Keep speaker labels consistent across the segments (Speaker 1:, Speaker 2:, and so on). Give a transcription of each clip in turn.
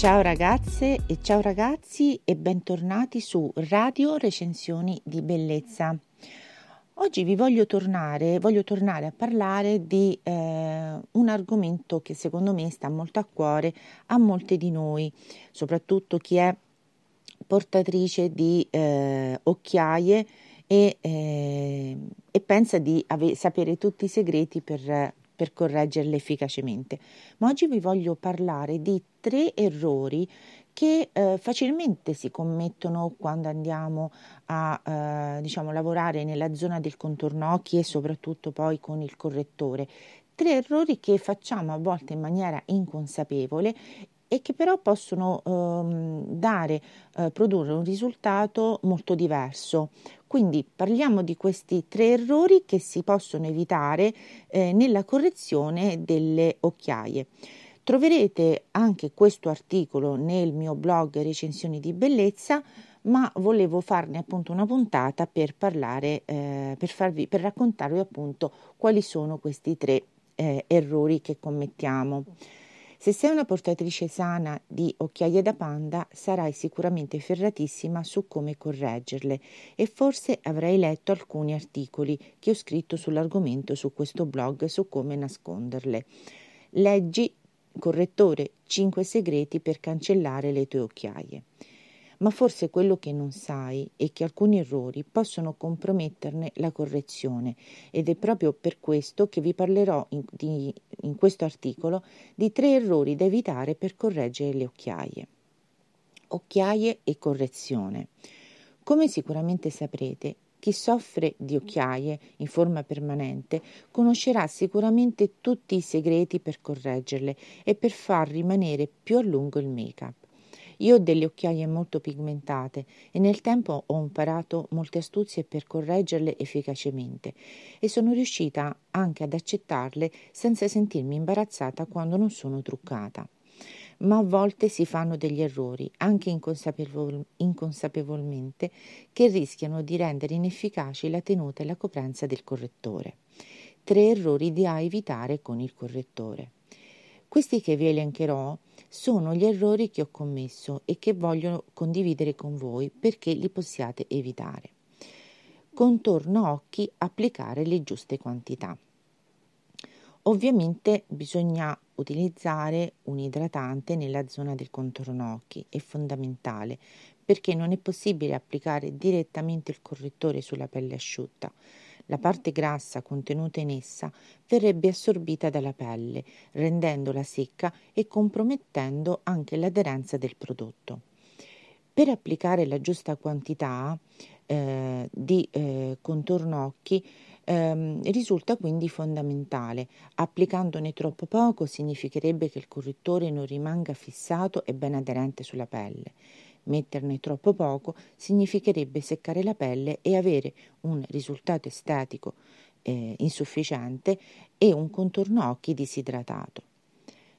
Speaker 1: Ciao ragazze e ciao ragazzi e bentornati su Radio Recensioni di Bellezza. Oggi vi voglio tornare, voglio tornare a parlare di eh, un argomento che secondo me sta molto a cuore a molte di noi, soprattutto chi è portatrice di eh, occhiaie e, eh, e pensa di ave- sapere tutti i segreti per per correggerle efficacemente. Ma oggi vi voglio parlare di tre errori che eh, facilmente si commettono quando andiamo a eh, diciamo, lavorare nella zona del contorno occhi e soprattutto poi con il correttore. Tre errori che facciamo a volte in maniera inconsapevole e che però possono ehm, dare, eh, produrre un risultato molto diverso. Quindi parliamo di questi tre errori che si possono evitare eh, nella correzione delle occhiaie. Troverete anche questo articolo nel mio blog Recensioni di bellezza, ma volevo farne appunto una puntata per parlare, eh, per, farvi, per raccontarvi appunto quali sono questi tre eh, errori che commettiamo. Se sei una portatrice sana di occhiaie da panda, sarai sicuramente ferratissima su come correggerle e forse avrai letto alcuni articoli che ho scritto sull'argomento su questo blog su come nasconderle. Leggi correttore 5 segreti per cancellare le tue occhiaie ma forse quello che non sai è che alcuni errori possono comprometterne la correzione ed è proprio per questo che vi parlerò in, di, in questo articolo di tre errori da evitare per correggere le occhiaie. Occhiaie e correzione. Come sicuramente saprete, chi soffre di occhiaie in forma permanente conoscerà sicuramente tutti i segreti per correggerle e per far rimanere più a lungo il make-up. Io ho delle occhiaie molto pigmentate e nel tempo ho imparato molte astuzie per correggerle efficacemente e sono riuscita anche ad accettarle senza sentirmi imbarazzata quando non sono truccata. Ma a volte si fanno degli errori, anche inconsapevol- inconsapevolmente, che rischiano di rendere inefficaci la tenuta e la coprenza del correttore. Tre errori da evitare con il correttore. Questi che vi elencherò sono gli errori che ho commesso e che voglio condividere con voi perché li possiate evitare. Contorno occhi, applicare le giuste quantità. Ovviamente bisogna utilizzare un idratante nella zona del contorno occhi, è fondamentale perché non è possibile applicare direttamente il correttore sulla pelle asciutta la parte grassa contenuta in essa verrebbe assorbita dalla pelle, rendendola secca e compromettendo anche l'aderenza del prodotto. Per applicare la giusta quantità eh, di eh, contorno occhi ehm, risulta quindi fondamentale. Applicandone troppo poco significherebbe che il correttore non rimanga fissato e ben aderente sulla pelle. Metterne troppo poco significherebbe seccare la pelle e avere un risultato estetico eh, insufficiente e un contorno occhi disidratato.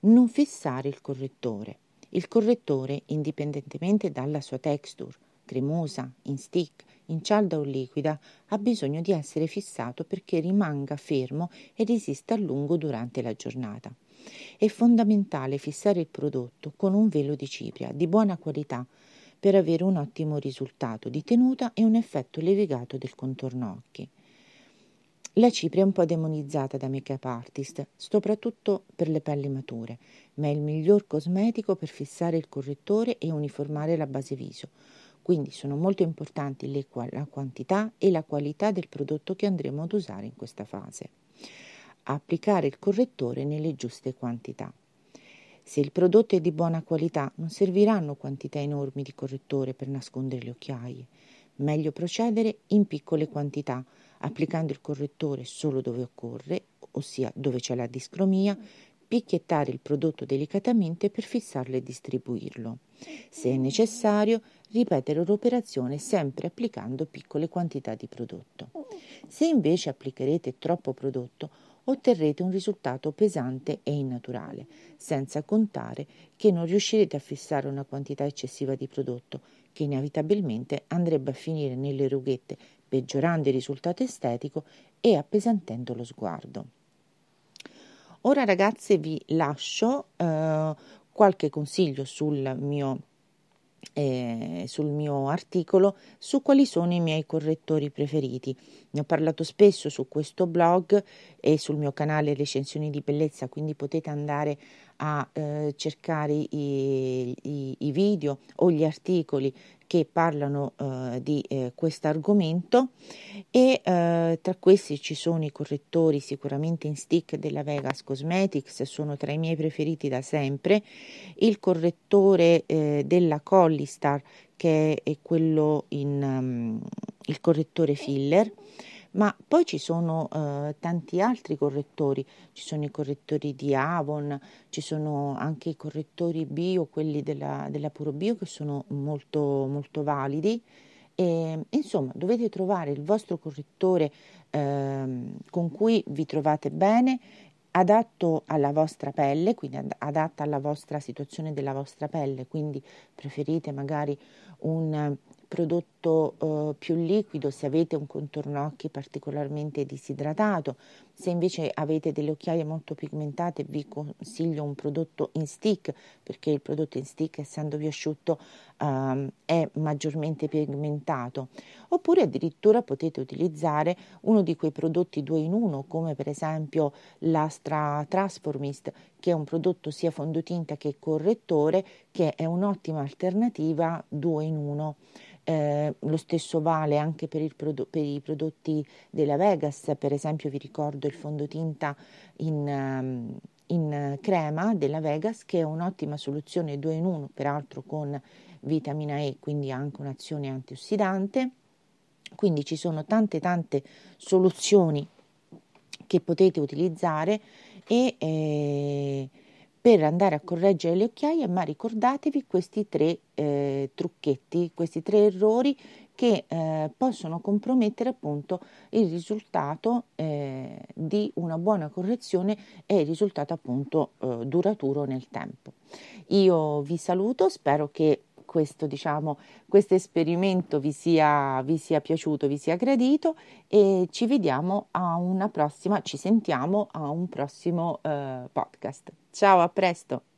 Speaker 1: Non fissare il correttore. Il correttore, indipendentemente dalla sua texture, cremosa, in stick, in cialda o liquida, ha bisogno di essere fissato perché rimanga fermo e resista a lungo durante la giornata. È fondamentale fissare il prodotto con un velo di cipria di buona qualità per avere un ottimo risultato di tenuta e un effetto levigato del contorno occhi. La cipria è un po' demonizzata da make-up artist, soprattutto per le pelli mature, ma è il miglior cosmetico per fissare il correttore e uniformare la base viso. Quindi sono molto importanti la quantità e la qualità del prodotto che andremo ad usare in questa fase. Applicare il correttore nelle giuste quantità. Se il prodotto è di buona qualità, non serviranno quantità enormi di correttore per nascondere le occhiaie. Meglio procedere in piccole quantità, applicando il correttore solo dove occorre, ossia dove c'è la discromia, picchiettare il prodotto delicatamente per fissarlo e distribuirlo. Se è necessario, ripetere l'operazione sempre applicando piccole quantità di prodotto. Se invece applicherete troppo prodotto, otterrete un risultato pesante e innaturale, senza contare che non riuscirete a fissare una quantità eccessiva di prodotto, che inevitabilmente andrebbe a finire nelle rughette, peggiorando il risultato estetico e appesantendo lo sguardo. Ora ragazze vi lascio eh, qualche consiglio sul mio eh, sul mio articolo su quali sono i miei correttori preferiti. Ne ho parlato spesso su questo blog e sul mio canale Recensioni di Bellezza, quindi potete andare a eh, cercare i, i, i, video o gli articoli che parlano eh, di eh, questo argomento e eh, tra questi ci sono i correttori sicuramente in stick della Vegas Cosmetics, sono tra i miei preferiti da sempre, il correttore eh, della Collistar che è quello in um, il correttore filler ma poi ci sono eh, tanti altri correttori, ci sono i correttori di Avon, ci sono anche i correttori bio, quelli della, della Puro Bio che sono molto, molto validi. E, insomma, dovete trovare il vostro correttore eh, con cui vi trovate bene, adatto alla vostra pelle, quindi adatto alla vostra situazione della vostra pelle, quindi preferite magari un prodotto eh, più liquido se avete un contorno occhi particolarmente disidratato, se invece avete delle occhiaie molto pigmentate vi consiglio un prodotto in stick perché il prodotto in stick essendovi asciutto um, è maggiormente pigmentato. Oppure addirittura potete utilizzare uno di quei prodotti due in uno come per esempio l'Astra Transformist che è un prodotto sia fondotinta che correttore che è un'ottima alternativa due in uno. Eh, lo stesso vale anche per, prodo- per, i prodotti della Vegas, per esempio vi ricordo il fondotinta in, um, in crema della Vegas che è un'ottima soluzione 2 in 1, peraltro con vitamina E, quindi anche un'azione antiossidante. Quindi ci sono tante tante soluzioni che potete utilizzare e eh, per andare a correggere le occhiaie, ma ricordatevi questi tre eh, trucchetti, questi tre errori che eh, possono compromettere appunto il risultato eh, di una buona correzione e il risultato appunto eh, duraturo nel tempo. Io vi saluto, spero che questo, diciamo, esperimento vi sia, vi sia piaciuto, vi sia gradito e ci vediamo a una prossima, ci sentiamo a un prossimo eh, podcast. Ciao, a presto!